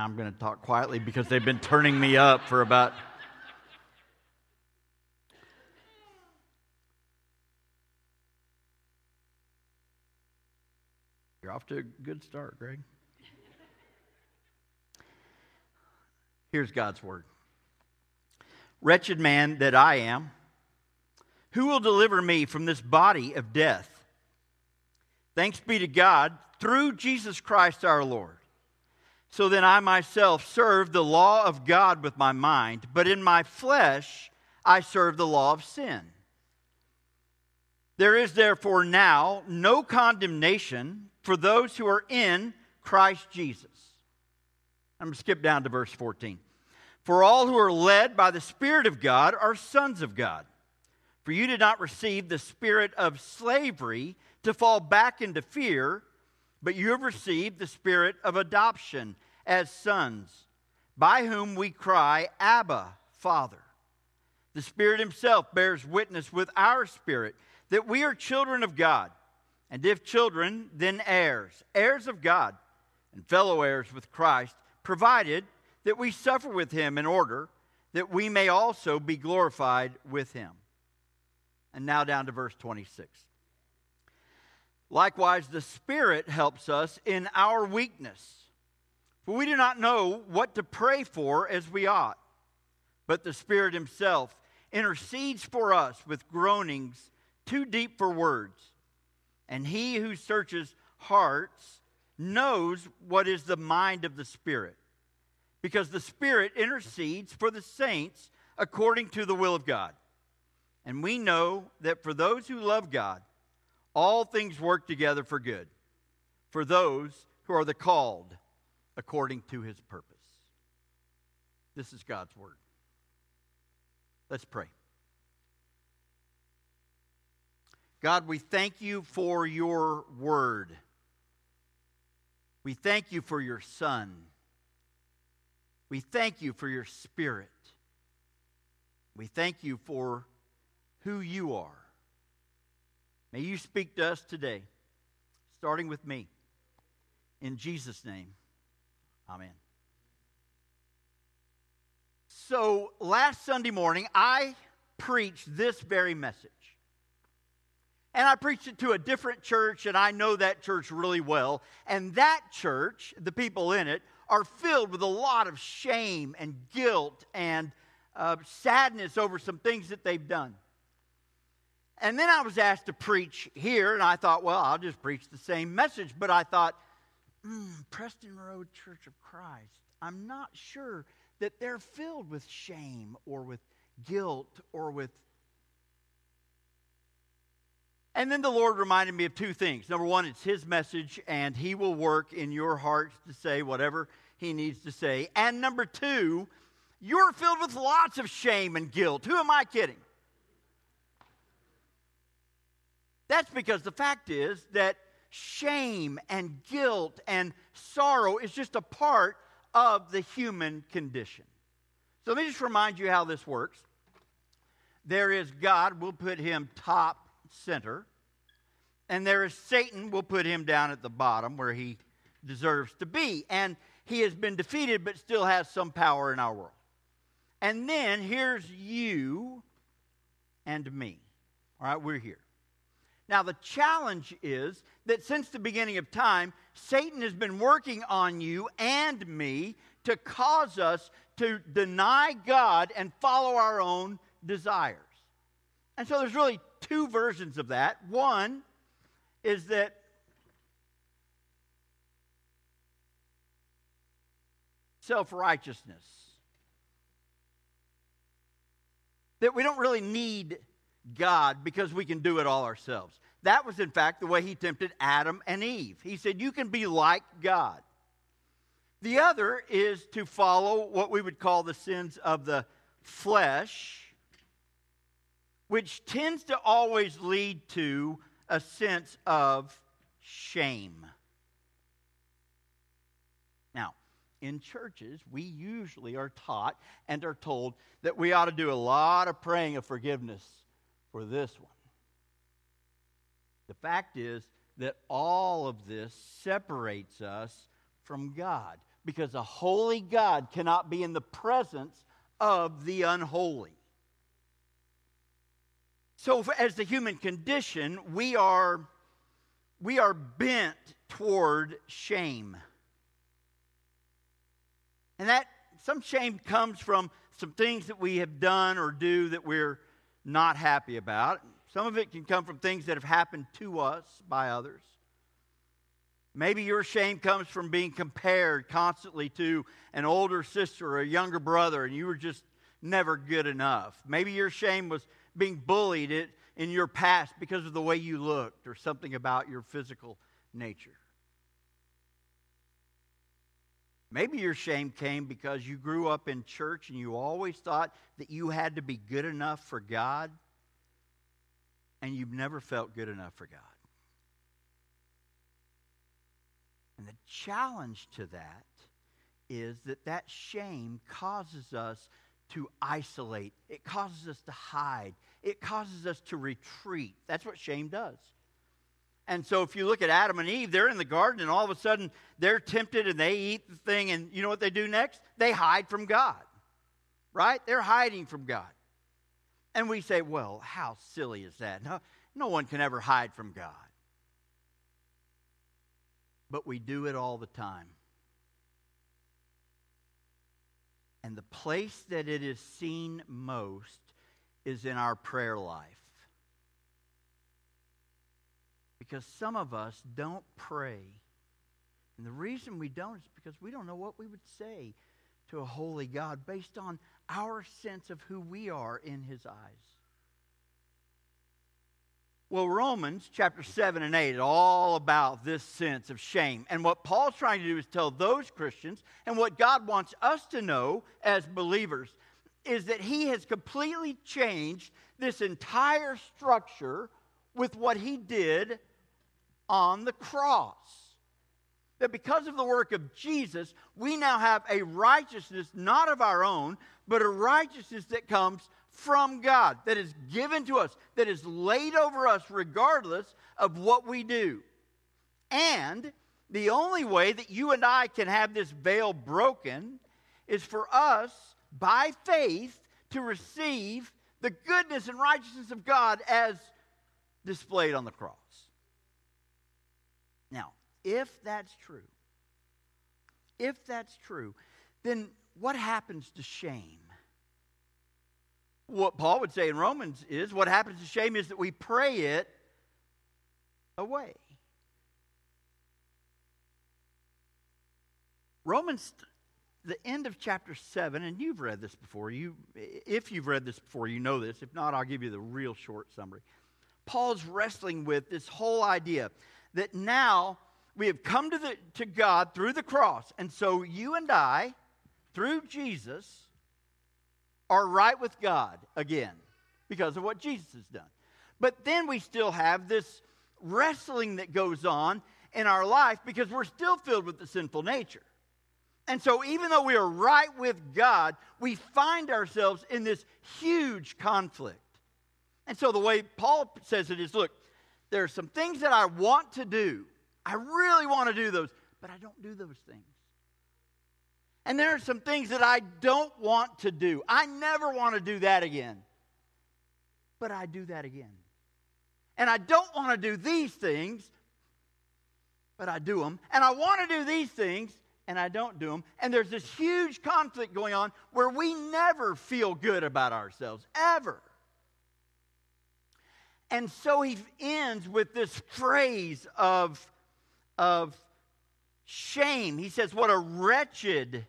Now I'm going to talk quietly because they've been turning me up for about. You're off to a good start, Greg. Here's God's word Wretched man that I am, who will deliver me from this body of death? Thanks be to God through Jesus Christ our Lord. So then I myself serve the law of God with my mind, but in my flesh I serve the law of sin. There is therefore now no condemnation for those who are in Christ Jesus. I'm going to skip down to verse 14. For all who are led by the Spirit of God are sons of God. For you did not receive the spirit of slavery to fall back into fear, but you have received the spirit of adoption as sons, by whom we cry, Abba, Father. The Spirit Himself bears witness with our spirit that we are children of God. And if children, then heirs, heirs of God, and fellow heirs with Christ, provided that we suffer with him in order that we may also be glorified with him. And now down to verse 26. Likewise, the Spirit helps us in our weakness. For we do not know what to pray for as we ought, but the Spirit Himself intercedes for us with groanings too deep for words. And He who searches hearts knows what is the mind of the Spirit, because the Spirit intercedes for the saints according to the will of God. And we know that for those who love God, all things work together for good, for those who are the called according to his purpose. This is God's word. Let's pray. God, we thank you for your word. We thank you for your son. We thank you for your spirit. We thank you for who you are. May you speak to us today, starting with me. In Jesus' name, amen. So, last Sunday morning, I preached this very message. And I preached it to a different church, and I know that church really well. And that church, the people in it, are filled with a lot of shame and guilt and uh, sadness over some things that they've done. And then I was asked to preach here, and I thought, well, I'll just preach the same message. But I thought, mm, Preston Road Church of Christ, I'm not sure that they're filled with shame or with guilt or with. And then the Lord reminded me of two things. Number one, it's His message, and He will work in your hearts to say whatever He needs to say. And number two, you're filled with lots of shame and guilt. Who am I kidding? That's because the fact is that shame and guilt and sorrow is just a part of the human condition. So let me just remind you how this works. There is God, we'll put him top center. And there is Satan, we'll put him down at the bottom where he deserves to be. And he has been defeated, but still has some power in our world. And then here's you and me. All right, we're here. Now, the challenge is that since the beginning of time, Satan has been working on you and me to cause us to deny God and follow our own desires. And so there's really two versions of that. One is that self righteousness, that we don't really need God because we can do it all ourselves. That was, in fact, the way he tempted Adam and Eve. He said, You can be like God. The other is to follow what we would call the sins of the flesh, which tends to always lead to a sense of shame. Now, in churches, we usually are taught and are told that we ought to do a lot of praying of forgiveness for this one. The fact is that all of this separates us from God because a holy God cannot be in the presence of the unholy. So, as the human condition, we are, we are bent toward shame. And that some shame comes from some things that we have done or do that we're not happy about. Some of it can come from things that have happened to us by others. Maybe your shame comes from being compared constantly to an older sister or a younger brother, and you were just never good enough. Maybe your shame was being bullied in your past because of the way you looked or something about your physical nature. Maybe your shame came because you grew up in church and you always thought that you had to be good enough for God, and you've never felt good enough for God. And the challenge to that is that that shame causes us to isolate, it causes us to hide, it causes us to retreat. That's what shame does. And so if you look at Adam and Eve, they're in the garden and all of a sudden they're tempted and they eat the thing and you know what they do next? They hide from God. Right? They're hiding from God. And we say, well, how silly is that? No, no one can ever hide from God. But we do it all the time. And the place that it is seen most is in our prayer life. Because some of us don't pray. And the reason we don't is because we don't know what we would say to a holy God based on our sense of who we are in His eyes. Well, Romans chapter 7 and 8 is all about this sense of shame. And what Paul's trying to do is tell those Christians, and what God wants us to know as believers, is that He has completely changed this entire structure with what He did on the cross. That because of the work of Jesus, we now have a righteousness not of our own, but a righteousness that comes from God, that is given to us, that is laid over us regardless of what we do. And the only way that you and I can have this veil broken is for us, by faith, to receive the goodness and righteousness of God as displayed on the cross. Now, if that's true, if that's true, then what happens to shame? What Paul would say in Romans is what happens to shame is that we pray it away. Romans, the end of chapter 7, and you've read this before. You, if you've read this before, you know this. If not, I'll give you the real short summary. Paul's wrestling with this whole idea that now we have come to, the, to God through the cross. And so you and I, through Jesus, are right with God again because of what Jesus has done. But then we still have this wrestling that goes on in our life because we're still filled with the sinful nature. And so, even though we are right with God, we find ourselves in this huge conflict. And so, the way Paul says it is look, there are some things that I want to do. I really want to do those, but I don't do those things. And there are some things that I don't want to do. I never want to do that again. But I do that again. And I don't want to do these things, but I do them. And I want to do these things, and I don't do them. And there's this huge conflict going on where we never feel good about ourselves, ever. And so he ends with this phrase of, of shame. He says, What a wretched,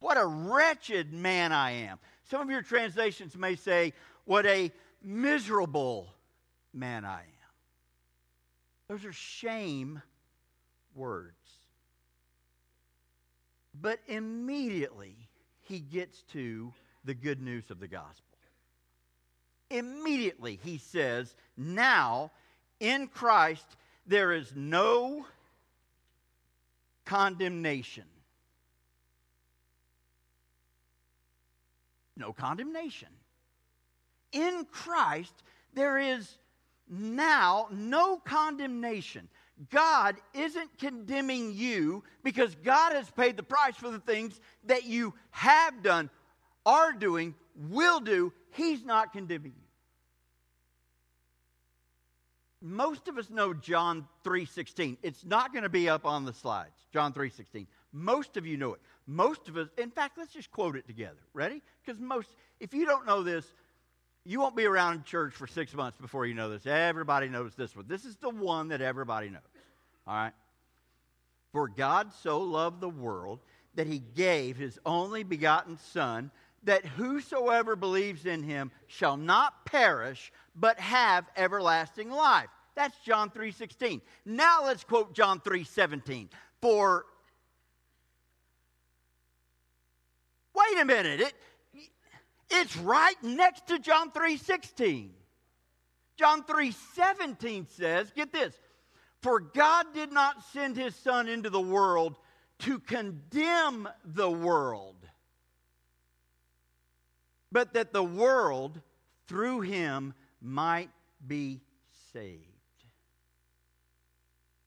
what a wretched man I am. Some of your translations may say, What a miserable man I am. Those are shame words. But immediately he gets to the good news of the gospel. Immediately, he says, Now in Christ there is no condemnation. No condemnation. In Christ there is now no condemnation. God isn't condemning you because God has paid the price for the things that you have done, are doing, will do. He's not condemning you. Most of us know John 3:16. It's not going to be up on the slides. John 3:16. Most of you know it. Most of us, in fact, let's just quote it together. Ready? Because most, if you don't know this, you won't be around church for six months before you know this. Everybody knows this one. This is the one that everybody knows. All right? For God so loved the world that he gave his only begotten Son, that whosoever believes in him shall not perish, but have everlasting life. That's John 3:16. Now let's quote John 3:17. For Wait a minute. It, it's right next to John 3:16. John 3:17 says, get this, for God did not send his son into the world to condemn the world, but that the world through him might be saved.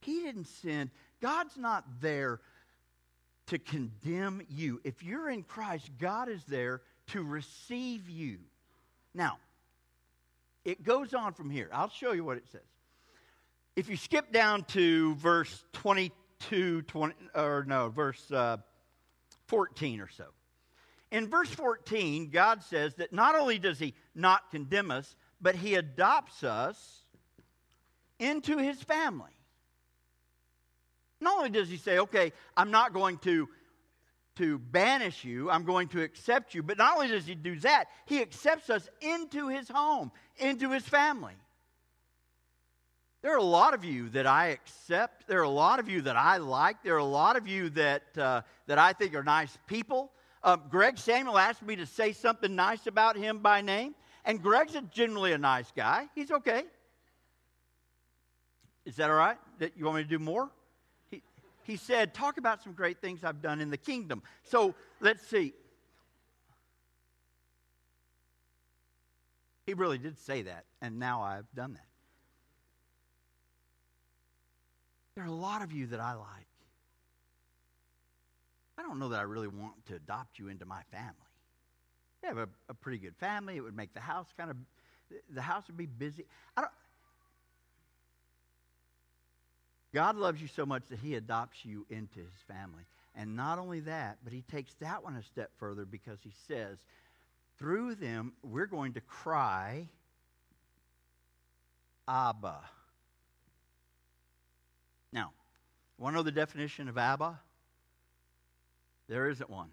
He didn't send, God's not there to condemn you. If you're in Christ, God is there to receive you. Now, it goes on from here. I'll show you what it says. If you skip down to verse 22, 20, or no, verse uh, 14 or so. In verse 14, God says that not only does He not condemn us, but He adopts us into His family. Not only does He say, okay, I'm not going to to banish you. I'm going to accept you. But not only does he do that, he accepts us into his home, into his family. There are a lot of you that I accept. There are a lot of you that I like. There are a lot of you that, uh, that I think are nice people. Uh, Greg Samuel asked me to say something nice about him by name, and Greg's generally a nice guy. He's okay. Is that all right? That you want me to do more? he said, Talk about some great things I've done in the kingdom. So let's see. He really did say that, and now I've done that. There are a lot of you that I like. I don't know that I really want to adopt you into my family. You have a, a pretty good family. It would make the house kind of, the house would be busy. I don't, God loves you so much that he adopts you into his family. And not only that, but he takes that one a step further because he says, through them, we're going to cry, Abba. Now, want to know the definition of Abba? There isn't one.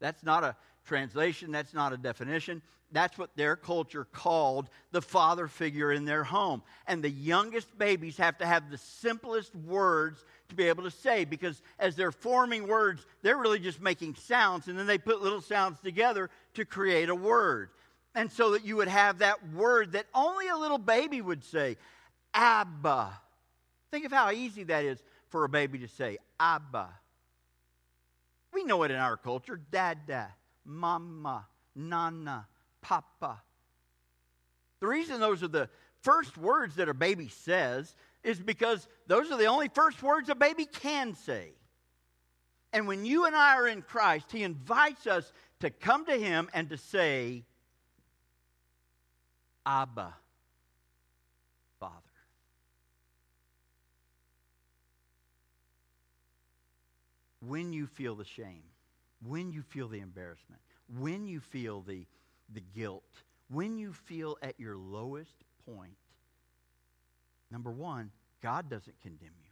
That's not a translation, that's not a definition. That's what their culture called the father figure in their home. And the youngest babies have to have the simplest words to be able to say because as they're forming words, they're really just making sounds and then they put little sounds together to create a word. And so that you would have that word that only a little baby would say, Abba. Think of how easy that is for a baby to say, Abba. We know it in our culture, Dada, Mama, Nana, Papa. The reason those are the first words that a baby says is because those are the only first words a baby can say. And when you and I are in Christ, He invites us to come to Him and to say, Abba, Father. When you feel the shame, when you feel the embarrassment, when you feel the, the guilt, when you feel at your lowest point, number one, God doesn't condemn you.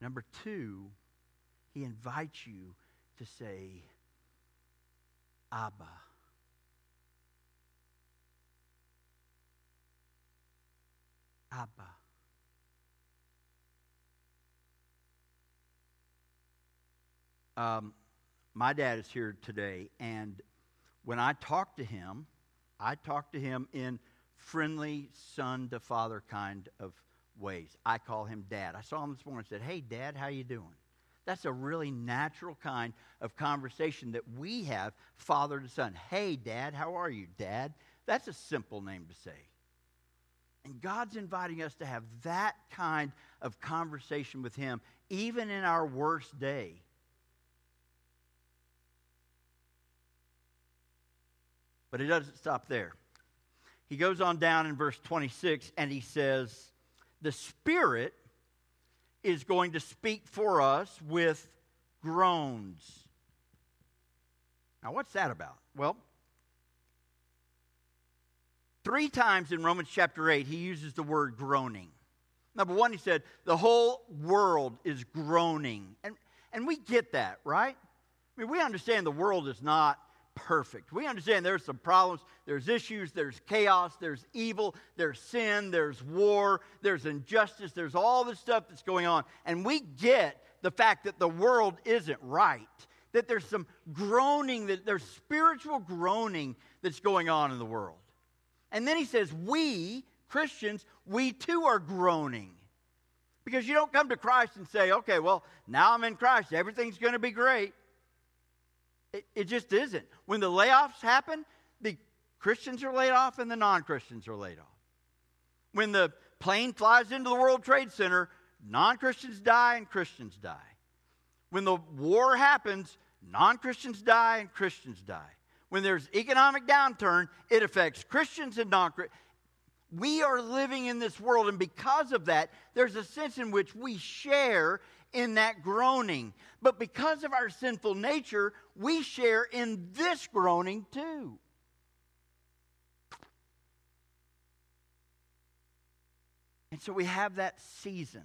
Number two, He invites you to say, Abba. Abba. Um, my dad is here today, and when I talk to him, I talk to him in friendly son to father kind of ways. I call him dad. I saw him this morning and said, "Hey dad, how you doing?" That's a really natural kind of conversation that we have father to son. "Hey dad, how are you, dad?" That's a simple name to say. And God's inviting us to have that kind of conversation with Him, even in our worst day. But it doesn't stop there. He goes on down in verse 26 and he says, The Spirit is going to speak for us with groans. Now, what's that about? Well, three times in Romans chapter 8, he uses the word groaning. Number one, he said, the whole world is groaning. And, and we get that, right? I mean, we understand the world is not perfect. We understand there's some problems, there's issues, there's chaos, there's evil, there's sin, there's war, there's injustice, there's all this stuff that's going on. And we get the fact that the world isn't right, that there's some groaning, that there's spiritual groaning that's going on in the world. And then he says, We, Christians, we too are groaning. Because you don't come to Christ and say, okay, well, now I'm in Christ, everything's going to be great. It, it just isn't. When the layoffs happen, the Christians are laid off and the non Christians are laid off. When the plane flies into the World Trade Center, non Christians die and Christians die. When the war happens, non Christians die and Christians die. When there's economic downturn, it affects Christians and non Christians. We are living in this world, and because of that, there's a sense in which we share in that groaning. But because of our sinful nature, we share in this groaning too. And so we have that season,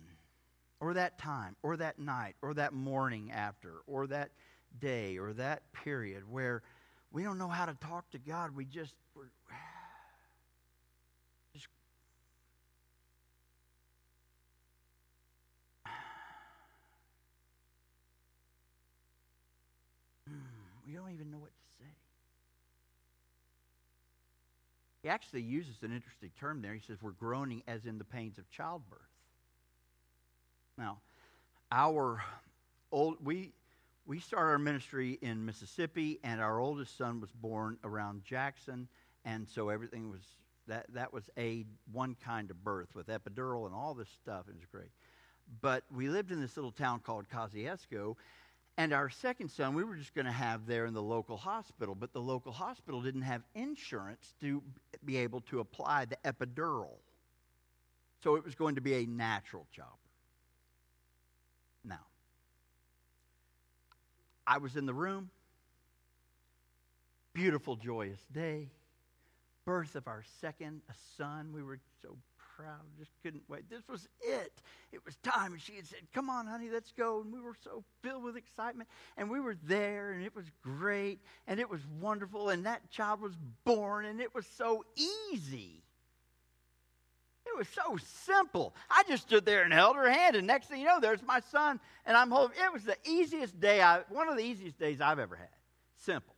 or that time, or that night, or that morning after, or that day, or that period where we don't know how to talk to God. We just, we're, we don't even know what to say. He actually uses an interesting term there. He says we're groaning as in the pains of childbirth. Now, our old we we started our ministry in Mississippi, and our oldest son was born around Jackson, and so everything was that that was a one kind of birth with epidural and all this stuff. It was great. But we lived in this little town called Kosciusko, and our second son, we were just going to have there in the local hospital, but the local hospital didn't have insurance to be able to apply the epidural. So it was going to be a natural childbirth. Now, I was in the room. Beautiful, joyous day. Birth of our second, son. We were so proud, just couldn't wait. This was it. It was time. And she had said, Come on, honey, let's go. And we were so filled with excitement. And we were there, and it was great, and it was wonderful. And that child was born, and it was so easy. It was so simple. I just stood there and held her hand, and next thing you know, there's my son, and I'm holding. It was the easiest day, I, one of the easiest days I've ever had. Simple.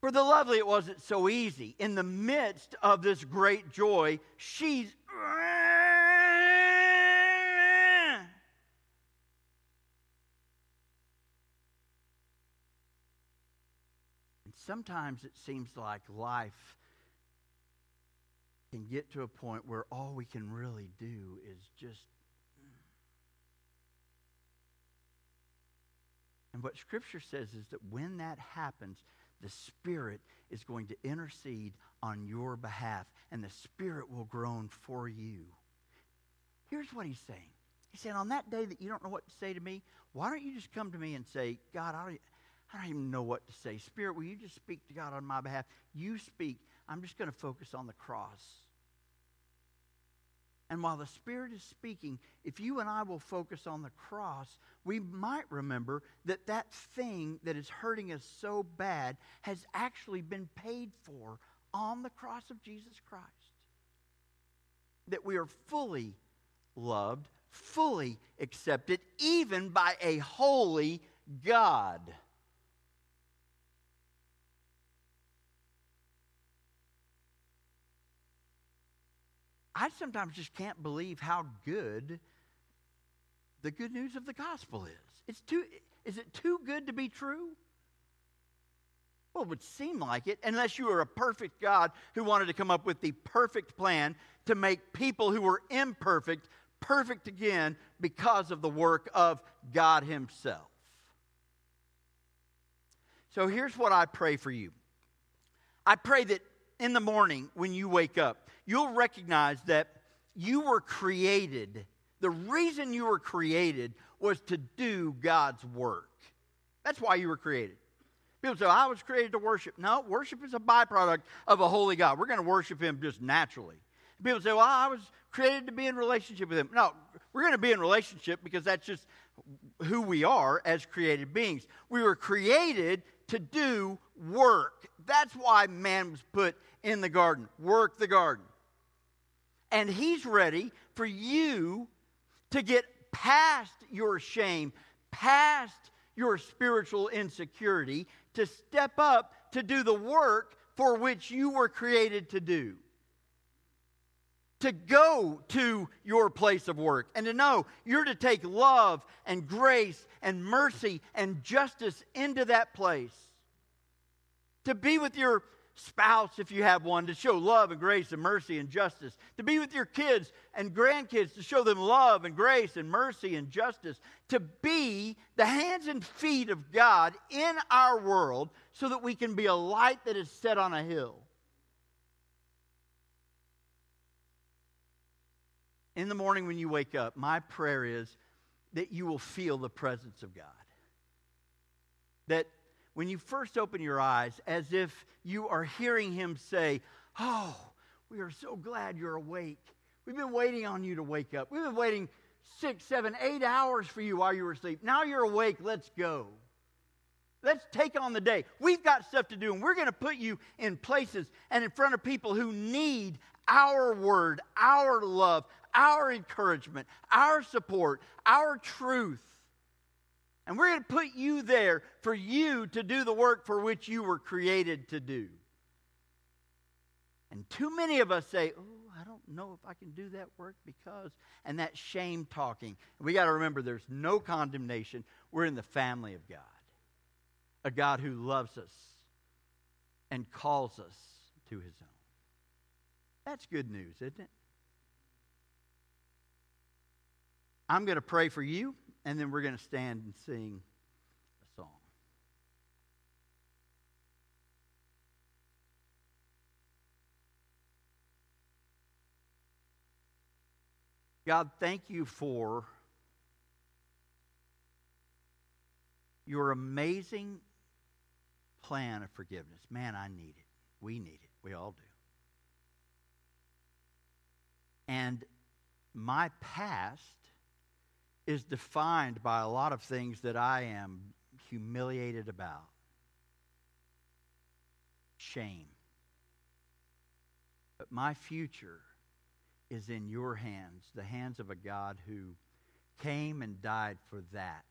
For the lovely, it wasn't so easy. In the midst of this great joy, she's. And sometimes it seems like life can get to a point where all we can really do is just. And what Scripture says is that when that happens, the Spirit is going to intercede on your behalf, and the Spirit will groan for you. Here's what he's saying He said, On that day that you don't know what to say to me, why don't you just come to me and say, God, I don't, I don't even know what to say. Spirit, will you just speak to God on my behalf? You speak. I'm just going to focus on the cross. And while the Spirit is speaking, if you and I will focus on the cross, we might remember that that thing that is hurting us so bad has actually been paid for on the cross of Jesus Christ. That we are fully loved, fully accepted, even by a holy God. I sometimes just can't believe how good the good news of the gospel is. It's too, is it too good to be true? Well, it would seem like it, unless you were a perfect God who wanted to come up with the perfect plan to make people who were imperfect perfect again because of the work of God Himself. So here's what I pray for you I pray that in the morning when you wake up, you'll recognize that you were created. The reason you were created was to do God's work. That's why you were created. People say, I was created to worship. No, worship is a byproduct of a holy God. We're going to worship Him just naturally. People say, Well, I was created to be in relationship with Him. No, we're going to be in relationship because that's just who we are as created beings. We were created to do work. That's why man was put in the garden. Work the garden. And He's ready for you to get past your shame, past your spiritual insecurity, to step up to do the work for which you were created to do. To go to your place of work and to know you're to take love and grace and mercy and justice into that place. To be with your spouse, if you have one, to show love and grace and mercy and justice. To be with your kids and grandkids, to show them love and grace and mercy and justice. To be the hands and feet of God in our world so that we can be a light that is set on a hill. In the morning when you wake up, my prayer is that you will feel the presence of God. That when you first open your eyes, as if you are hearing him say, Oh, we are so glad you're awake. We've been waiting on you to wake up. We've been waiting six, seven, eight hours for you while you were asleep. Now you're awake. Let's go. Let's take on the day. We've got stuff to do, and we're going to put you in places and in front of people who need our word, our love, our encouragement, our support, our truth. And we're going to put you there for you to do the work for which you were created to do. And too many of us say, Oh, I don't know if I can do that work because, and that shame talking. We got to remember there's no condemnation. We're in the family of God, a God who loves us and calls us to his own. That's good news, isn't it? I'm going to pray for you and then we're going to stand and sing a song. God, thank you for your amazing plan of forgiveness. Man, I need it. We need it. We all do. And my past is defined by a lot of things that I am humiliated about shame. But my future is in your hands, the hands of a God who came and died for that.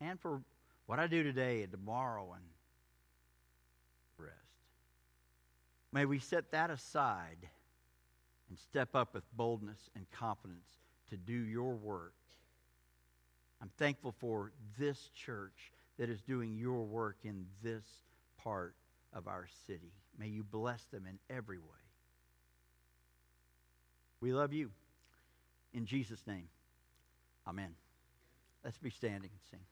And for what I do today and tomorrow and rest. May we set that aside and step up with boldness and confidence to do your work I'm thankful for this church that is doing your work in this part of our city. May you bless them in every way. We love you. In Jesus' name, amen. Let's be standing and sing.